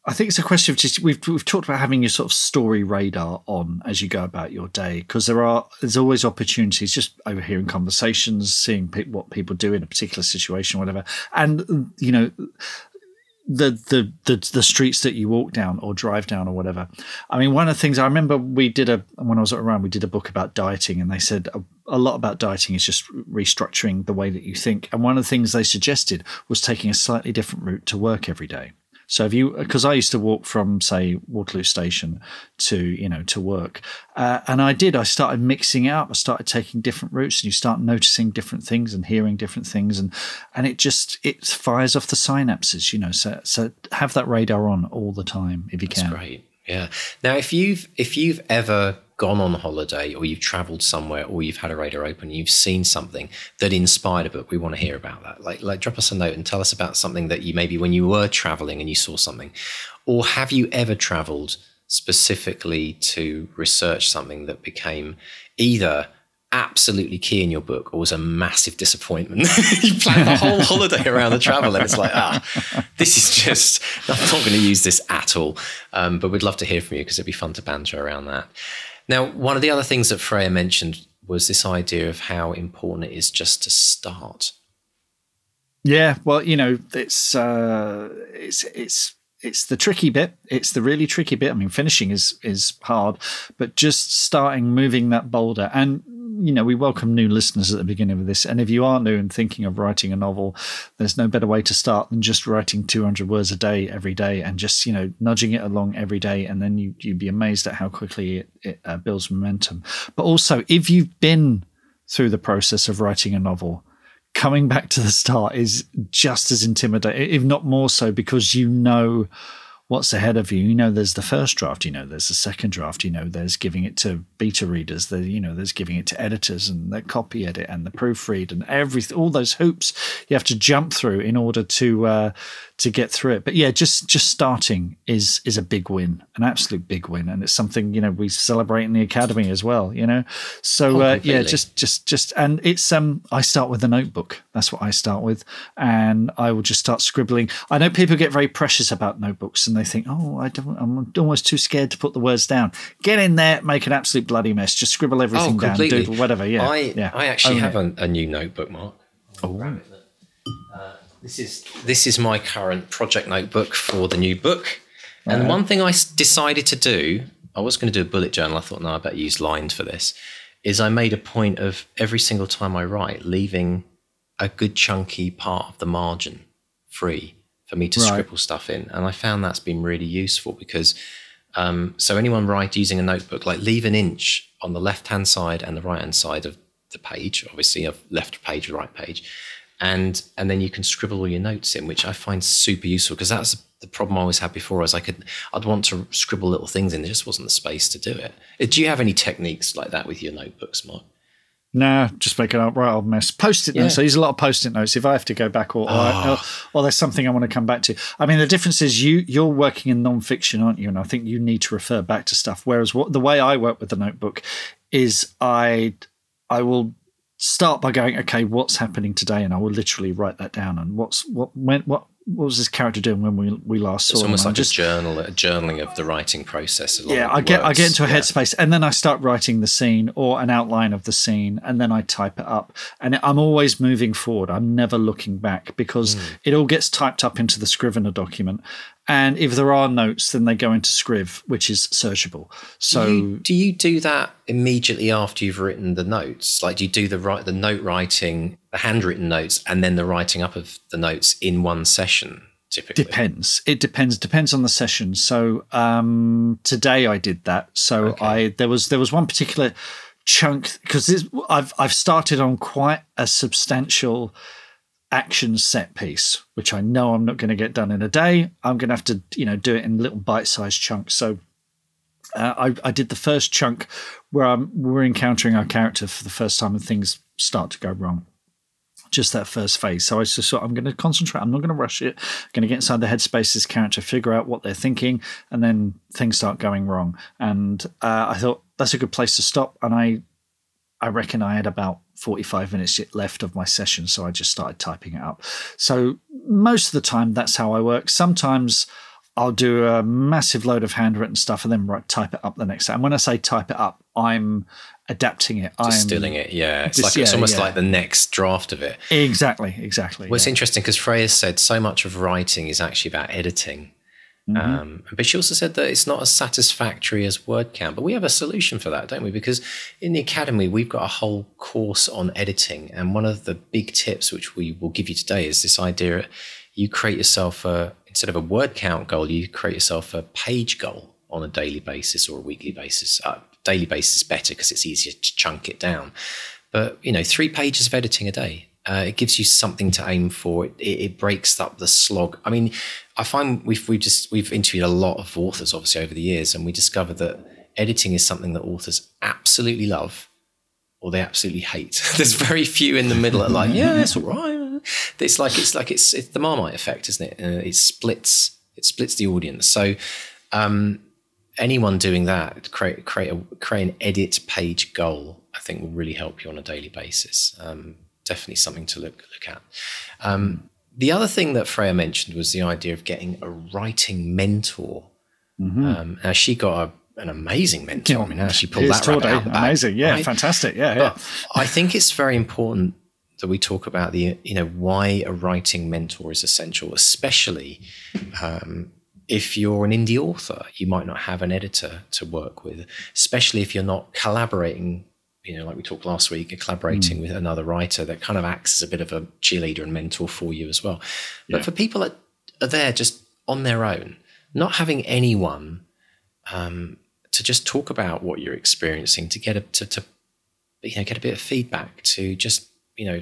I think it's a question of just we've we've talked about having your sort of story radar on as you go about your day because there are there's always opportunities just overhearing conversations, seeing pe- what people do in a particular situation, whatever, and you know the, the the the streets that you walk down or drive down or whatever. I mean, one of the things I remember we did a when I was around, we did a book about dieting, and they said a, a, lot about dieting is just restructuring the way that you think. And one of the things they suggested was taking a slightly different route to work every day. So if you, because I used to walk from say Waterloo Station to you know to work, uh, and I did. I started mixing it up. I started taking different routes, and you start noticing different things and hearing different things, and and it just it fires off the synapses. You know, so so have that radar on all the time if you That's can. Great. Yeah. Now, if you've if you've ever gone on holiday or you've traveled somewhere or you've had a radar open, you've seen something that inspired a book, we want to hear about that. Like, like drop us a note and tell us about something that you maybe when you were traveling and you saw something. Or have you ever traveled specifically to research something that became either absolutely key in your book or was a massive disappointment. <laughs> you planned the whole holiday around the travel and it's like, ah, this is just, I'm not going to use this at all. Um, but we'd love to hear from you because it'd be fun to banter around that. Now, one of the other things that Freya mentioned was this idea of how important it is just to start. Yeah, well, you know, it's uh, it's it's it's the tricky bit. It's the really tricky bit. I mean, finishing is is hard, but just starting moving that boulder and you know, we welcome new listeners at the beginning of this. And if you are new and thinking of writing a novel, there's no better way to start than just writing 200 words a day every day and just, you know, nudging it along every day. And then you, you'd be amazed at how quickly it, it uh, builds momentum. But also, if you've been through the process of writing a novel, coming back to the start is just as intimidating, if not more so, because you know what's ahead of you. You know, there's the first draft. You know, there's the second draft. You know, there's giving it to beta readers. There, you know, there's giving it to editors and the copy edit and the proofread and everything. All those hoops you have to jump through in order to uh, to get through it. But yeah, just just starting is is a big win, an absolute big win, and it's something you know we celebrate in the academy as well. You know, so oh, uh, yeah, just just just and it's um I start with a notebook. That's what I start with, and I will just start scribbling. I know people get very precious about notebooks, and they think, oh, I don't, I'm almost too scared to put the words down. Get in there, make an absolute bloody mess. Just scribble everything oh, down, do whatever. Yeah, I yeah. I actually have a, a, new notebook, Mark. Oh. Uh, this is this is my current project notebook for the new book. And one thing I decided to do, I was going to do a bullet journal. I thought, no, I better use lines for this. Is I made a point of every single time I write, leaving a good chunky part of the margin free for me to right. scribble stuff in, and I found that's been really useful because. Um, so anyone write using a notebook, like leave an inch on the left hand side and the right hand side of the page, obviously of left page, right page, and and then you can scribble all your notes in, which I find super useful because that's the problem I always had before. Is I could I'd want to scribble little things in, there just wasn't the space to do it. Uh, do you have any techniques like that with your notebooks, Mark? No, just make an right old mess. Post-it yeah. notes. I use a lot of post-it notes. If I have to go back, or, oh. or, or there's something I want to come back to. I mean, the difference is you you're working in non-fiction, aren't you? And I think you need to refer back to stuff. Whereas what the way I work with the notebook is I I will start by going, okay, what's happening today, and I will literally write that down. And what's what when what what was this character doing when we we last saw him? it's almost like just, a journal, a journaling of the writing process. yeah, I get. I get into a yeah. headspace, and then I start writing the scene or an outline of the scene, and then I type it up. And I'm always moving forward. I'm never looking back because mm. it all gets typed up into the Scrivener document, and if there are notes, then they go into Scriv, which is searchable. So do you, do you do that immediately after you've written the notes? Like, do you do the right the note writing, the handwritten notes, and then the writing up of the notes in one session? Typically, depends. It depends. Depends on the session. So um, today I did that. So okay. I there was there was one particular chunk because I've I've started on quite a substantial action set piece, which I know I'm not going to get done in a day. I'm going to have to, you know, do it in little bite-sized chunks. So uh, I, I, did the first chunk where I'm, we're encountering our character for the first time and things start to go wrong. Just that first phase. So I just thought I'm going to concentrate. I'm not going to rush it. I'm going to get inside the headspace this character, figure out what they're thinking, and then things start going wrong. And uh, I thought that's a good place to stop. And I, I reckon I had about 45 minutes left of my session, so I just started typing it up. So most of the time, that's how I work. Sometimes I'll do a massive load of handwritten stuff and then write, type it up the next day. And when I say type it up, I'm adapting it. Distilling I'm, it, yeah. It's like it's almost yeah. like the next draft of it. Exactly, exactly. Well, it's interesting because Freya said so much of writing is actually about editing. Mm-hmm. Um, but she also said that it's not as satisfactory as word count. But we have a solution for that, don't we? Because in the academy, we've got a whole course on editing. And one of the big tips, which we will give you today, is this idea you create yourself a, instead of a word count goal, you create yourself a page goal on a daily basis or a weekly basis. Uh, daily basis is better because it's easier to chunk it down. But, you know, three pages of editing a day. Uh, it gives you something to aim for. It, it, it, breaks up the slog. I mean, I find we've we just we've interviewed a lot of authors obviously over the years, and we discovered that editing is something that authors absolutely love or they absolutely hate. <laughs> There's very few in the middle that are like, yeah, it's all right. It's like it's like it's it's the Marmite effect, isn't it? Uh, it splits it splits the audience. So um, anyone doing that create create a create an edit page goal, I think will really help you on a daily basis. Um, definitely something to look look at. Um, the other thing that Freya mentioned was the idea of getting a writing mentor. Mm-hmm. Um, now she got a, an amazing mentor. Yeah, I mean, how she pulled that rabbit out Amazing, yeah, right? fantastic, yeah, yeah. I think it's very important that we talk about the you know why a writing mentor is essential, especially um, if you're an indie author. You might not have an editor to work with, especially if you're not collaborating you know, like we talked last week, collaborating mm. with another writer that kind of acts as a bit of a cheerleader and mentor for you as well. But yeah. for people that are there just on their own, not having anyone um, to just talk about what you're experiencing, to get a to, to you know get a bit of feedback, to just you know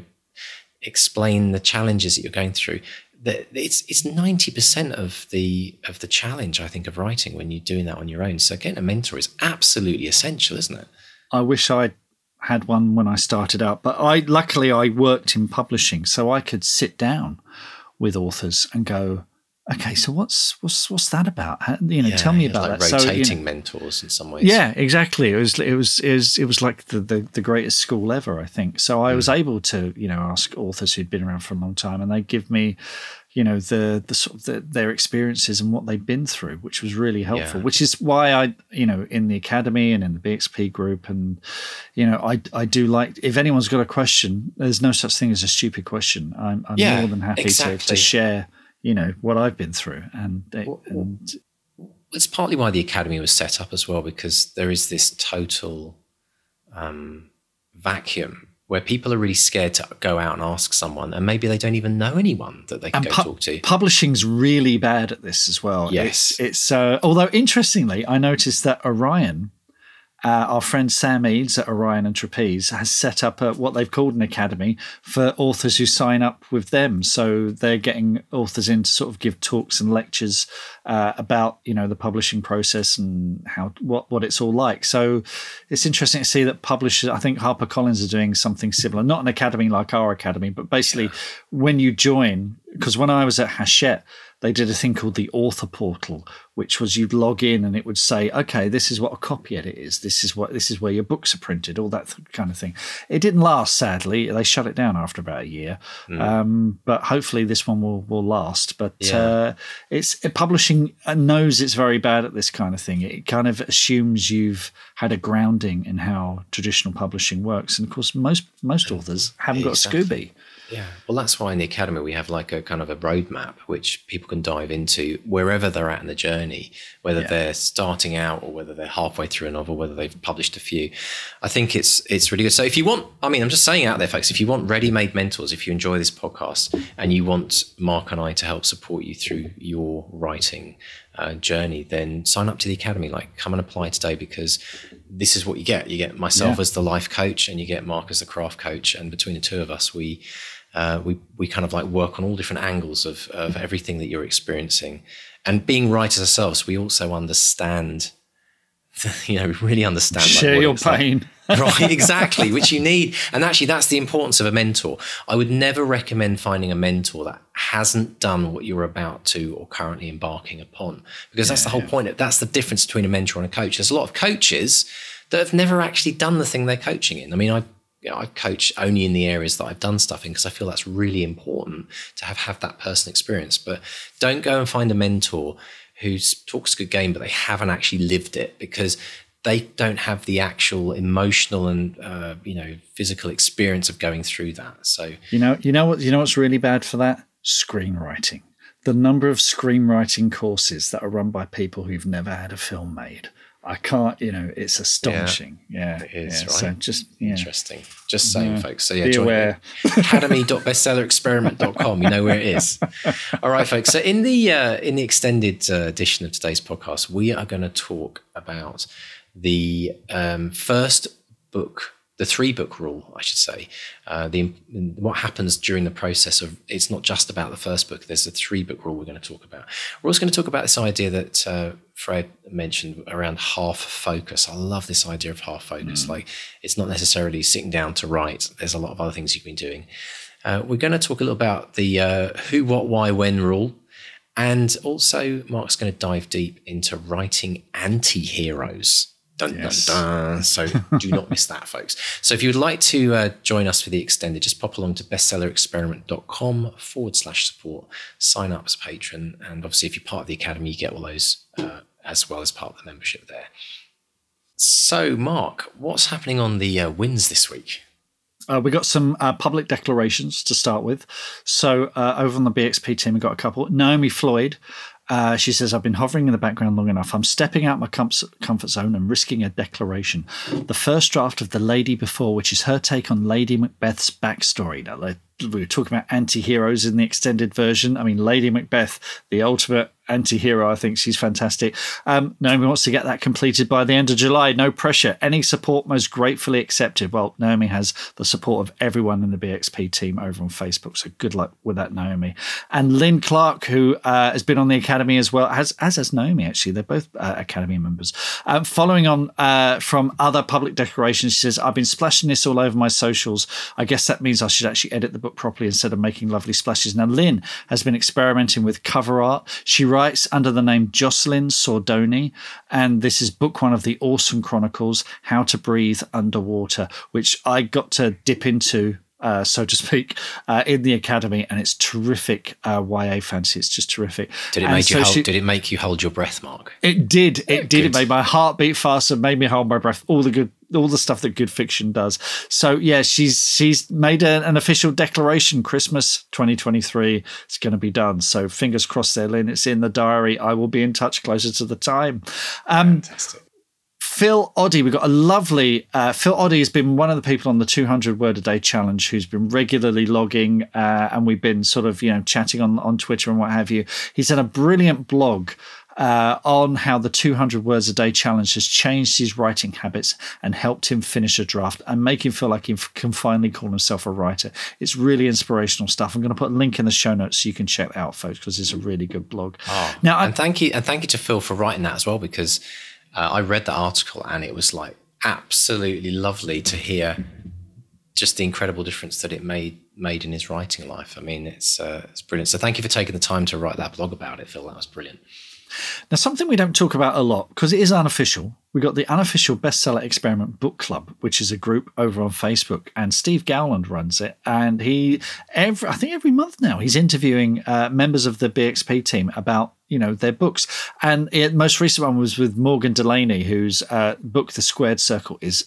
explain the challenges that you're going through. That it's it's ninety percent of the of the challenge I think of writing when you're doing that on your own. So getting a mentor is absolutely essential, isn't it? I wish I'd had one when I started out, but I luckily I worked in publishing, so I could sit down with authors and go, okay, so what's what's what's that about? How, you know, yeah, tell me about like that. Rotating so, you know, mentors in some ways. Yeah, exactly. It was it was it was, it was like the, the, the greatest school ever, I think. So I mm. was able to you know ask authors who'd been around for a long time, and they give me you know the the sort of the, their experiences and what they've been through, which was really helpful. Yeah. Which is why I you know in the academy and in the BXP group and you know I I do like if anyone's got a question, there's no such thing as a stupid question. I'm, I'm yeah, more than happy exactly. to, to share you know what I've been through and, and it's partly why the academy was set up as well because there is this total um, vacuum where people are really scared to go out and ask someone, and maybe they don't even know anyone that they can and go pu- talk to. Publishing's really bad at this as well. Yes, it's, it's uh, although interestingly, I noticed that Orion uh, our friend Sam Eades at Orion and Trapeze has set up a, what they've called an academy for authors who sign up with them. So they're getting authors in to sort of give talks and lectures uh, about you know the publishing process and how what what it's all like. So it's interesting to see that publishers. I think HarperCollins are doing something similar, not an academy like our academy, but basically yeah. when you join. Because when I was at Hachette, they did a thing called the author portal, which was you'd log in and it would say, okay, this is what a copy edit is. This is what this is where your books are printed, all that kind of thing. It didn't last, sadly. They shut it down after about a year, mm. um, but hopefully this one will will last. But yeah. uh, it's it, publishing knows it's very bad at this kind of thing. It kind of assumes you've had a grounding in how traditional publishing works, and of course most most authors haven't exactly. got a Scooby. Yeah. Well, that's why in the academy we have like a kind of a roadmap which people can dive into wherever they're at in the journey, whether yeah. they're starting out or whether they're halfway through a novel, whether they've published a few. I think it's it's really good. So if you want, I mean, I'm just saying out there, folks, if you want ready-made mentors, if you enjoy this podcast and you want Mark and I to help support you through your writing uh, journey, then sign up to the academy. Like, come and apply today because this is what you get. You get myself yeah. as the life coach, and you get Mark as the craft coach. And between the two of us, we uh, we we kind of like work on all different angles of of everything that you're experiencing, and being writers ourselves, we also understand. <laughs> You know, really understand. Share like, your pain. Like. <laughs> right, exactly, which you need. And actually, that's the importance of a mentor. I would never recommend finding a mentor that hasn't done what you're about to or currently embarking upon, because that's the whole yeah. point. That's the difference between a mentor and a coach. There's a lot of coaches that have never actually done the thing they're coaching in. I mean, I you know, I coach only in the areas that I've done stuff in because I feel that's really important to have have that personal experience. But don't go and find a mentor who talks a good game, but they haven't actually lived it because they don't have the actual emotional and uh, you know physical experience of going through that. So you know, you know what, you know what's really bad for that screenwriting. The number of screenwriting courses that are run by people who've never had a film made I can't, you know, it's astonishing. Yeah, yeah it is. Yeah. Right? So just yeah. interesting. Just saying, yeah. folks. So yeah, be aware. academy.bestsellerexperiment.com. You know where it is. <laughs> All right, folks. So in the uh, in the extended uh, edition of today's podcast, we are going to talk about the um, first book the three book rule, I should say. Uh, the what happens during the process of it's not just about the first book. There's a three book rule we're going to talk about. We're also going to talk about this idea that uh, Freya mentioned around half focus. I love this idea of half focus. Mm. Like it's not necessarily sitting down to write. There's a lot of other things you've been doing. Uh, we're going to talk a little about the uh, who, what, why, when rule. And also, Mark's going to dive deep into writing anti heroes. Dun, yes. dun, dun. So <laughs> do not miss that, folks. So if you would like to uh, join us for the extended, just pop along to bestsellerexperiment.com forward slash support, sign up as a patron. And obviously, if you're part of the academy, you get all those uh, as well as part of the membership there. So, Mark, what's happening on the uh, wins this week? Uh, we got some uh, public declarations to start with. So, uh, over on the BXP team, we got a couple. Naomi Floyd uh, she says, I've been hovering in the background long enough. I'm stepping out my com- comfort zone and risking a declaration. The first draft of The Lady Before, which is her take on Lady Macbeth's backstory. Now, we were talking about anti heroes in the extended version. I mean, Lady Macbeth, the ultimate anti-hero. I think she's fantastic. Um, Naomi wants to get that completed by the end of July. No pressure. Any support most gratefully accepted. Well, Naomi has the support of everyone in the BXP team over on Facebook. So good luck with that, Naomi. And Lynn Clark, who uh, has been on the academy as well, as as has Naomi. Actually, they're both uh, academy members. Um, following on uh, from other public declarations, she says, "I've been splashing this all over my socials. I guess that means I should actually edit the book properly instead of making lovely splashes." Now, Lynn has been experimenting with cover art. She writes under the name Jocelyn Sordoni, and this is book one of the Awesome Chronicles How to Breathe Underwater, which I got to dip into uh, so to speak, uh, in the academy, and it's terrific uh, YA fantasy. It's just terrific. Did it make so you? Hold, she, did it make you hold your breath, Mark? It did. It did. It made my heart beat faster. Made me hold my breath. All the good, all the stuff that good fiction does. So yeah, she's she's made a, an official declaration. Christmas 2023 is going to be done. So fingers crossed, there, Lynn. It's in the diary. I will be in touch closer to the time. Um, Fantastic. Phil Oddie, we've got a lovely uh, Phil Oddie has been one of the people on the 200 word a day challenge who's been regularly logging, uh, and we've been sort of you know chatting on on Twitter and what have you. He's done a brilliant blog uh, on how the 200 words a day challenge has changed his writing habits and helped him finish a draft and make him feel like he can finally call himself a writer. It's really inspirational stuff. I'm going to put a link in the show notes so you can check that out, folks, because it's a really good blog. Oh, now, and thank you, and thank you to Phil for writing that as well, because uh, I read the article and it was like absolutely lovely to hear just the incredible difference that it made made in his writing life. I mean, it's uh, it's brilliant. So thank you for taking the time to write that blog about it, Phil. That was brilliant. Now, something we don't talk about a lot because it is unofficial. We got the unofficial bestseller experiment book club, which is a group over on Facebook, and Steve Gowland runs it. And he, every I think every month now, he's interviewing uh, members of the BXP team about you know their books. And the most recent one was with Morgan Delaney, whose uh, book The Squared Circle is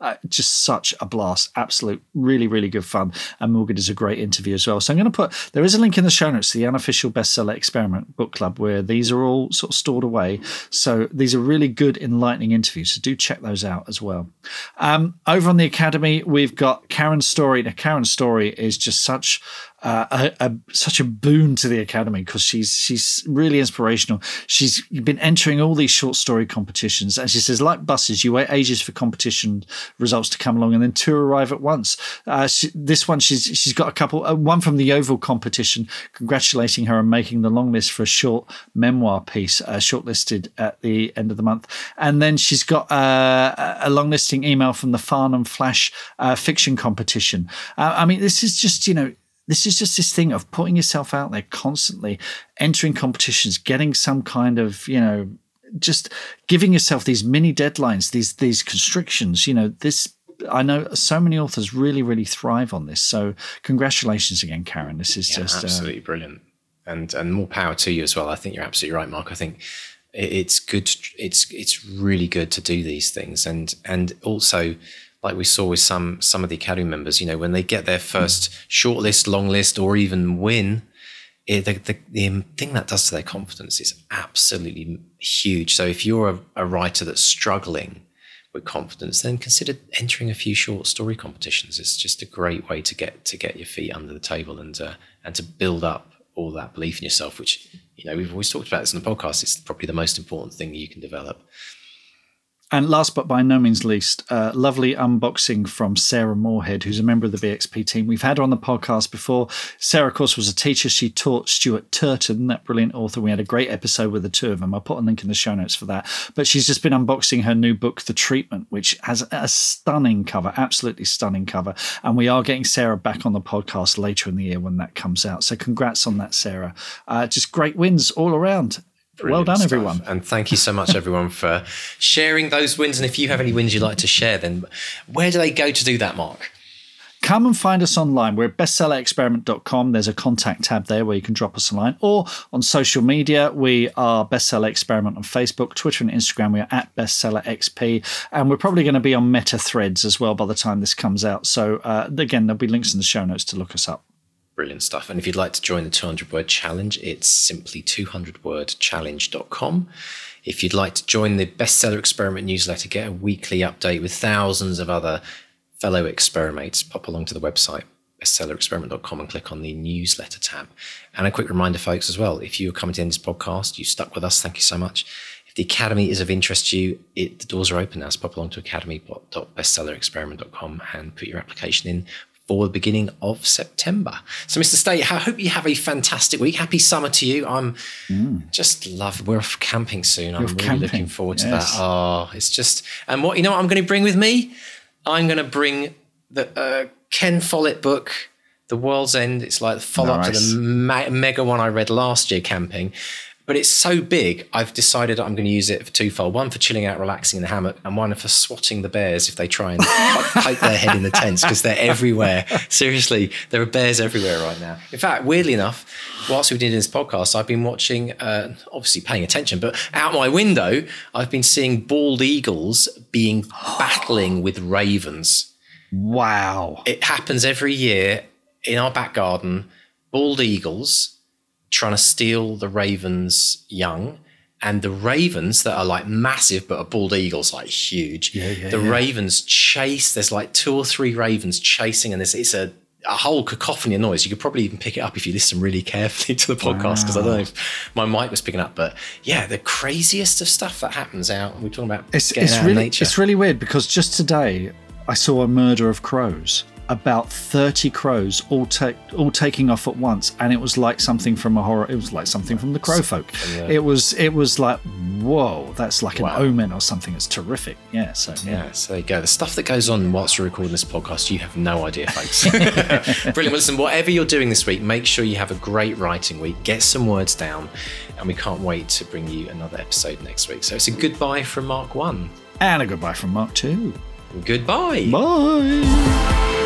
uh, just such a blast, absolute, really, really good fun. And Morgan is a great interview as well. So I'm going to put there is a link in the show notes to the unofficial bestseller experiment book club where these are all sort of stored away. So these are really good, enlightening interviews. So do check those out as well. Um, over on the academy, we've got Karen's story. Now, Karen's story is just such uh, a, a, such a boon to the academy because she's she's really inspirational. She's been entering all these short story competitions, and she says, like buses, you wait ages for competition results to come along, and then two arrive at once. Uh, she, this one, she's she's got a couple. Uh, one from the Oval competition, congratulating her on making the long list for a short memoir piece, uh, shortlisted at the end of the month, and then she's got uh, a long listing email from the Farnham Flash fiction competition. I mean, this is just you know this is just this thing of putting yourself out there constantly, entering competitions, getting some kind of, you know, just giving yourself these mini deadlines, these these constrictions. You know, this I know so many authors really, really thrive on this. So congratulations again, Karen. This is yeah, just uh, absolutely uh, brilliant, and and more power to you as well. I think you're absolutely right, Mark. I think it's good. It's it's really good to do these things, and and also like we saw with some some of the academy members, you know, when they get their first mm. shortlist, long list, or even win, it, the, the, the, thing that does to their confidence is absolutely huge. So if you're a, a, writer that's struggling with confidence, then consider entering a few short story competitions. It's just a great way to get to get your feet under the table and uh, and to build up all that belief in yourself, which you know we've always talked about this in the podcast. It's probably the most important thing you can develop. And last but by no means least, uh, lovely unboxing from Sarah Moorhead, who's a member of the BXP team. We've had her on the podcast before. Sarah, of course, was a teacher. She taught Stuart Turton, that brilliant author. We had a great episode with the two of them. I'll put a link in the show notes for that. But she's just been unboxing her new book, The Treatment, which has a stunning cover, absolutely stunning cover. And we are getting Sarah back on the podcast later in the year when that comes out. So congrats on that, Sarah. Uh, just great wins all around. Brilliant well done, stuff. everyone. And thank you so much, everyone, for sharing those wins. And if you have any wins you'd like to share, then where do they go to do that, Mark? Come and find us online. We're at bestsellerexperiment.com. There's a contact tab there where you can drop us a line. Or on social media, we are Bestseller Experiment on Facebook, Twitter, and Instagram. We are at BestsellerXP. And we're probably going to be on Meta Threads as well by the time this comes out. So, uh, again, there'll be links in the show notes to look us up. Brilliant stuff. And if you'd like to join the 200 word challenge, it's simply 200wordchallenge.com. If you'd like to join the bestseller experiment newsletter, get a weekly update with thousands of other fellow experiments, pop along to the website bestsellerexperiment.com and click on the newsletter tab. And a quick reminder, folks, as well, if you're coming to end this podcast, you stuck with us, thank you so much. If the Academy is of interest to you, it, the doors are open now. So pop along to academy.bestsellerexperiment.com and put your application in for the beginning of September. So, Mr. Stay, I hope you have a fantastic week. Happy summer to you. I'm mm. just love. We're off camping soon. I'm really camping. looking forward to yes. that. Oh, it's just and what you know. what I'm going to bring with me. I'm going to bring the uh, Ken Follett book. The World's End. It's like the follow up nice. to the ma- mega one I read last year camping but it's so big. I've decided I'm going to use it for twofold: one for chilling out, relaxing in the hammock, and one for swatting the bears if they try and <laughs> poke their head in the tents because they're everywhere. Seriously, there are bears everywhere right now. In fact, weirdly enough, whilst we've been doing this podcast, I've been watching, uh, obviously paying attention, but out my window, I've been seeing bald eagles being <gasps> battling with ravens. Wow! It happens every year in our back garden. Bald eagles trying to steal the ravens young. And the ravens that are like massive but a bald eagle's like huge. Yeah, yeah, the yeah. ravens chase there's like two or three ravens chasing and it's, it's a, a whole cacophony of noise. You could probably even pick it up if you listen really carefully <laughs> to the podcast because wow. i don't know if my mic was picking up. But yeah the craziest of stuff that happens out we're talking about it's, it's really it's really weird because just today i saw a murder of crows about 30 crows all take all taking off at once and it was like something from a horror it was like something from the crow folk. Yeah. it was it was like whoa that's like wow. an omen or something it's terrific. Yeah so yeah. yeah. so there you go. The stuff that goes on whilst you're recording this podcast you have no idea folks. <laughs> <laughs> Brilliant. Well, listen whatever you're doing this week make sure you have a great writing week. Get some words down and we can't wait to bring you another episode next week. So it's a goodbye from mark one. And a goodbye from mark two. Goodbye. Bye